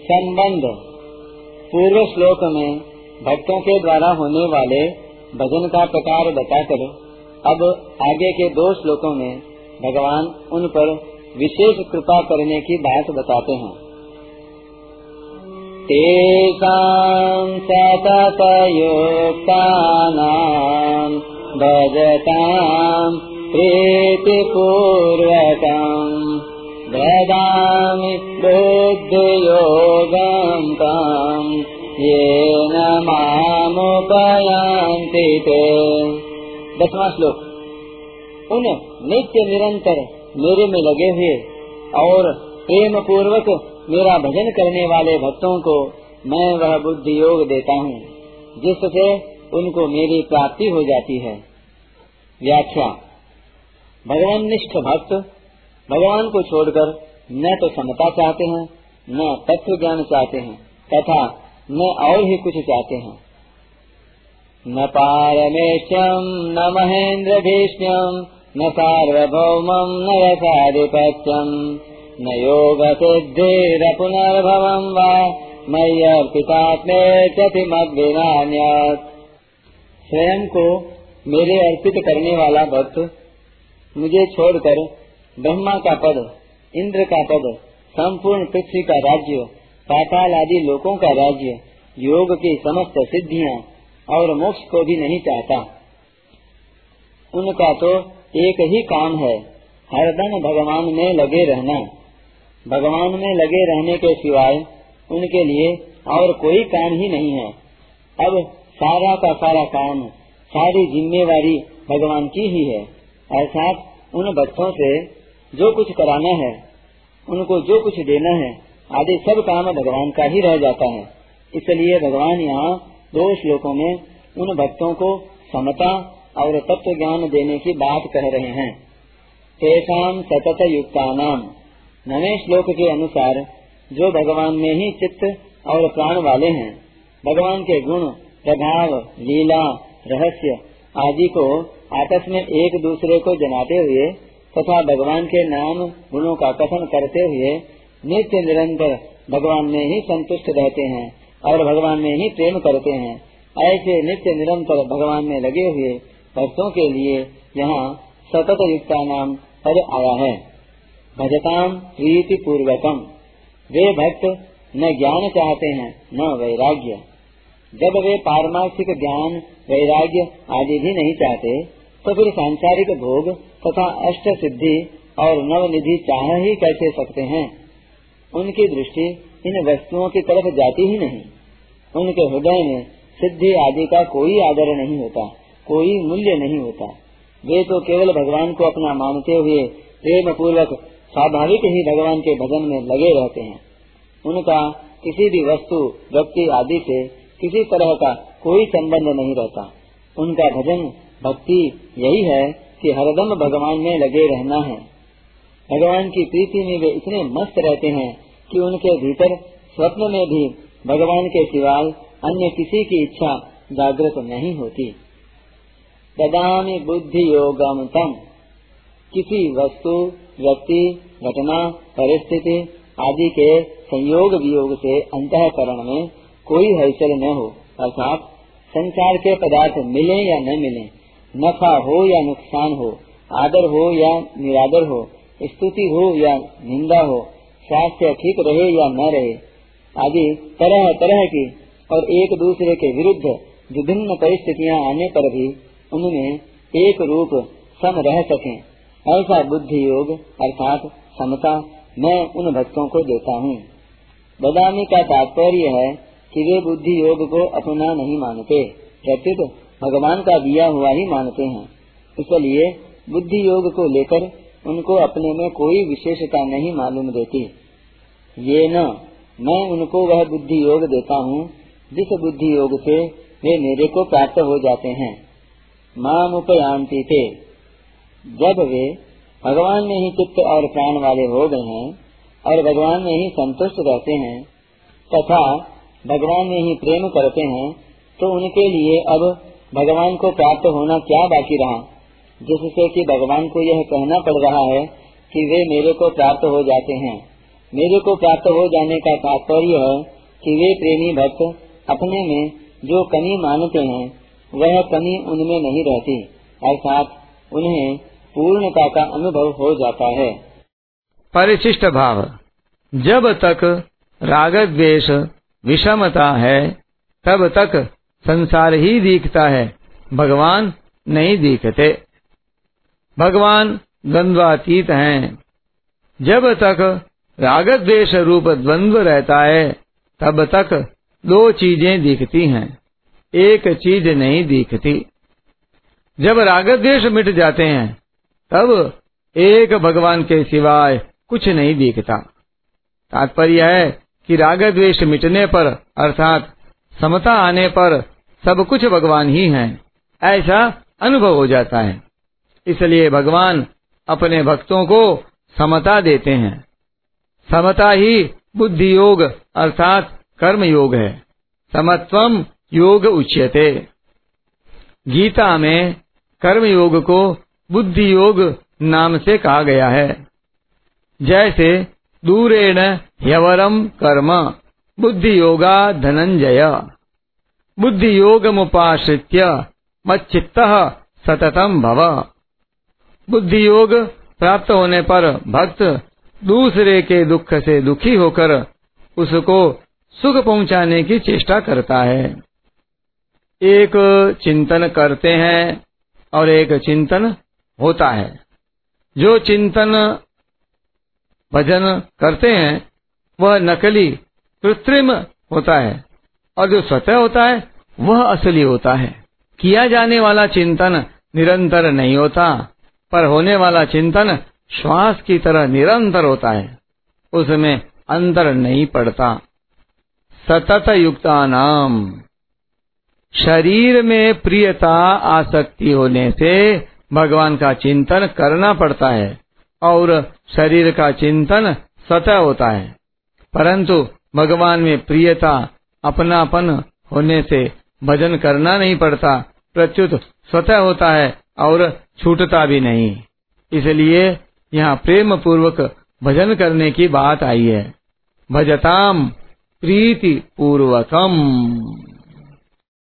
संबंध। पूर्व श्लोक में भक्तों के द्वारा होने वाले भजन का प्रकार बताकर, अब आगे के दो श्लोकों में भगवान उन पर विशेष कृपा करने की बात बताते हैं। तेषाम् सततयुक्तानाम् भजताम् प्रीतिपूर्वकम् ददामि बुद्धियोगम् मामुपयान्ति ते दसवां श्लोक। उन नित्य निरंतर मेरे में लगे हुए और प्रेम पूर्वक मेरा भजन करने वाले भक्तों को मैं वह बुद्धि योग देता हूँ, जिससे उनको मेरी प्राप्ति हो जाती है। व्याख्या। भगवान निष्ठ भक्त, भगवान को छोड़कर न तो समता चाहते हैं, न तत्व ज्ञान चाहते हैं, तथा न और ही कुछ चाहते हैं। न पारमेश्यम न महेंद्र भीष्म न सार्वभौमम न रसाधिपत्यम न योग सिद्धिरपुनर्भवम् वा मय्यर्पितात्मेत्यतिमद्विनान्यात् स्वयं को मेरे अर्पित करने वाला भक्त, मुझे छोड़कर ब्रह्मा का पद, इंद्र का पद, संपूर्ण पृथ्वी का राज्य, पाताल आदि लोकों का राज्य, योग की समस्त सिद्धियाँ और मोक्ष को भी नहीं चाहता। उनका तो एक ही काम है, हरदम भगवान में लगे रहना। भगवान में लगे रहने के सिवाय उनके लिए और कोई काम ही नहीं है। अब सारा का सारा काम, सारी जिम्मेवारी भगवान की ही है। अर्थात उन बच्चों से जो कुछ कराना है, उनको जो कुछ देना है, आदि सब काम भगवान का ही रह जाता है। इसलिए भगवान यहाँ दो श्लोकों में उन भक्तों को समता और तत्व ज्ञान देने की बात कह रहे हैं। तेषाम सतत युक्ता नाम नवे श्लोक के अनुसार, जो भगवान में ही चित्त और प्राण वाले हैं, भगवान के गुण, प्रभाव, लीला, रहस्य आदि को आपस में एक दूसरे को जनाते हुए तथा भगवान के नाम गुणों का कथन करते हुए नित्य निरंतर भगवान में ही संतुष्ट रहते हैं। और भगवान में ही प्रेम करते हैं। ऐसे नित्य निरंतर भगवान में लगे हुए भक्तों के लिए यहाँ सतत युक्ता नाम पद आया है। भजताम प्रीति पूर्वकम वे भक्त न ज्ञान चाहते हैं, न वैराग्य। जब वे पारमार्थिक ज्ञान, वैराग्य आदि भी नहीं चाहते तो फिर सांसारिक भोग तथा अष्ट सिद्धि और नव निधि चाह ही कैसे सकते हैं? उनकी दृष्टि इन वस्तुओं की तरफ़ जाती ही नहीं। उनके हृदय में सिद्धि आदि का कोई आदर नहीं होता, कोई मूल्य नहीं होता। वे तो केवल भगवान को अपना मानते हुए प्रेम पूर्वक स्वाभाविक ही भगवान के भजन में लगे रहते हैं। उनका किसी भी वस्तु, व्यक्ति आदि से किसी तरह का कोई संबंध नहीं रहता। उनका भजन, भक्ति यही है कि हरदम भगवान में लगे रहना है। भगवान की प्रीति में वे इतने मस्त रहते हैं कि उनके भीतर स्वप्न में भी भगवान के सिवाय अन्य किसी की इच्छा जागृत नहीं होती। ददामी बुद्धि योगम तम। किसी वस्तु, व्यक्ति, घटना, परिस्थिति आदि के संयोग वियोग से अंतकरण में कोई हलचल न हो, अर्थात संसार के पदार्थ मिले या न मिले, नफा हो या नुकसान हो, आदर हो या निरादर हो, स्तुति हो या निंदा हो स्वास्थ्य ठीक रहे या न रहे, आदि तरह तरह की और एक दूसरे के विरुद्ध विभिन्न परिस्थितियाँ आने पर भी उनमें एक रूप सम रह सके। ऐसा बुद्धि योग अर्थात समता मैं उन भक्तों को देता हूँ। बदामी का तात्पर्य है कि वे बुद्धि योग को अपना नहीं मानते। प्रत्युत भगवान का दिया हुआ ही मानते हैं। इसलिए बुद्धि योग को लेकर उनको अपने में कोई विशेषता नहीं मालूम देती ये न, मैं उनको वह बुद्धि योग देता हूँ, जिस बुद्धि योग से वे मेरे को प्राप्त हो जाते हैं। माम उपयांति थे जब वे भगवान में ही चित्त और प्राण वाले हो गए हैं और भगवान में ही संतुष्ट रहते हैं, तथा भगवान में ही प्रेम करते हैं तो उनके लिए अब भगवान को प्राप्त होना क्या बाकी रहा? जिससे कि भगवान को यह कहना पड़ रहा है कि वे मेरे को प्राप्त हो जाते हैं। मेरे को प्राप्त हो जाने का तात्पर्य है कि वे प्रेमी भक्त अपने में जो कमी मानते हैं, वह कमी उनमें नहीं रहती, अर्थात उन्हें पूर्णता का अनुभव हो जाता है। परिशिष्ट भाव। जब तक राग द्वेष विषमता है, तब तक संसार ही दिखता है, भगवान नहीं दिखते। भगवान द्वंद्वातीत हैं। जब तक राग द्वेष रूप द्वंद्व रहता है, तब तक दो चीज़ें दिखती हैं। एक चीज़ नहीं दिखती। जब राग द्वेष मिट जाते हैं, तब एक भगवान के सिवाय कुछ नहीं दिखता। तात्पर्य है कि राग द्वेष मिटने पर, अर्थात समता आने पर, सब कुछ भगवान ही है। ऐसा अनुभव हो जाता है। इसलिए भगवान अपने भक्तों को समता देते हैं। समता ही बुद्धि योग अर्थात कर्म योग है। समत्वम योग उच्यते। गीता में कर्म योग को बुद्धि योग नाम से कहा गया है। जैसे दूरेण ह्यवरम कर्म बुद्धि योगा धनंजय। बुद्धि योग मुश्रित्य मच्चित्त सततम भव। बुद्धि योग प्राप्त होने पर भक्त दूसरे के दुख से दुखी होकर उसको सुख पहुँचाने की चेष्टा करता है। एक चिंतन करते हैं और एक चिंतन होता है। जो चिंतन भजन करते हैं, वह नकली, कृत्रिम होता है और जो स्वतः होता है, वह असली होता है। किया जाने वाला चिंतन निरंतर नहीं होता। पर होने वाला चिंतन श्वास की तरह निरंतर होता है। उसमें अंतर नहीं पड़ता। सतत युक्ता नाम शरीर में प्रियता आसक्ति होने से भगवान का चिंतन करना पड़ता है और शरीर का चिंतन स्वतः होता है। परंतु भगवान में प्रियता, अपनापन होने से भजन करना नहीं पड़ता। प्रत्युत स्वतः होता है और छूटता भी नहीं। इसलिए यहाँ प्रेम पूर्वक भजन करने की बात आई है। भजताम प्रीति पूर्वकम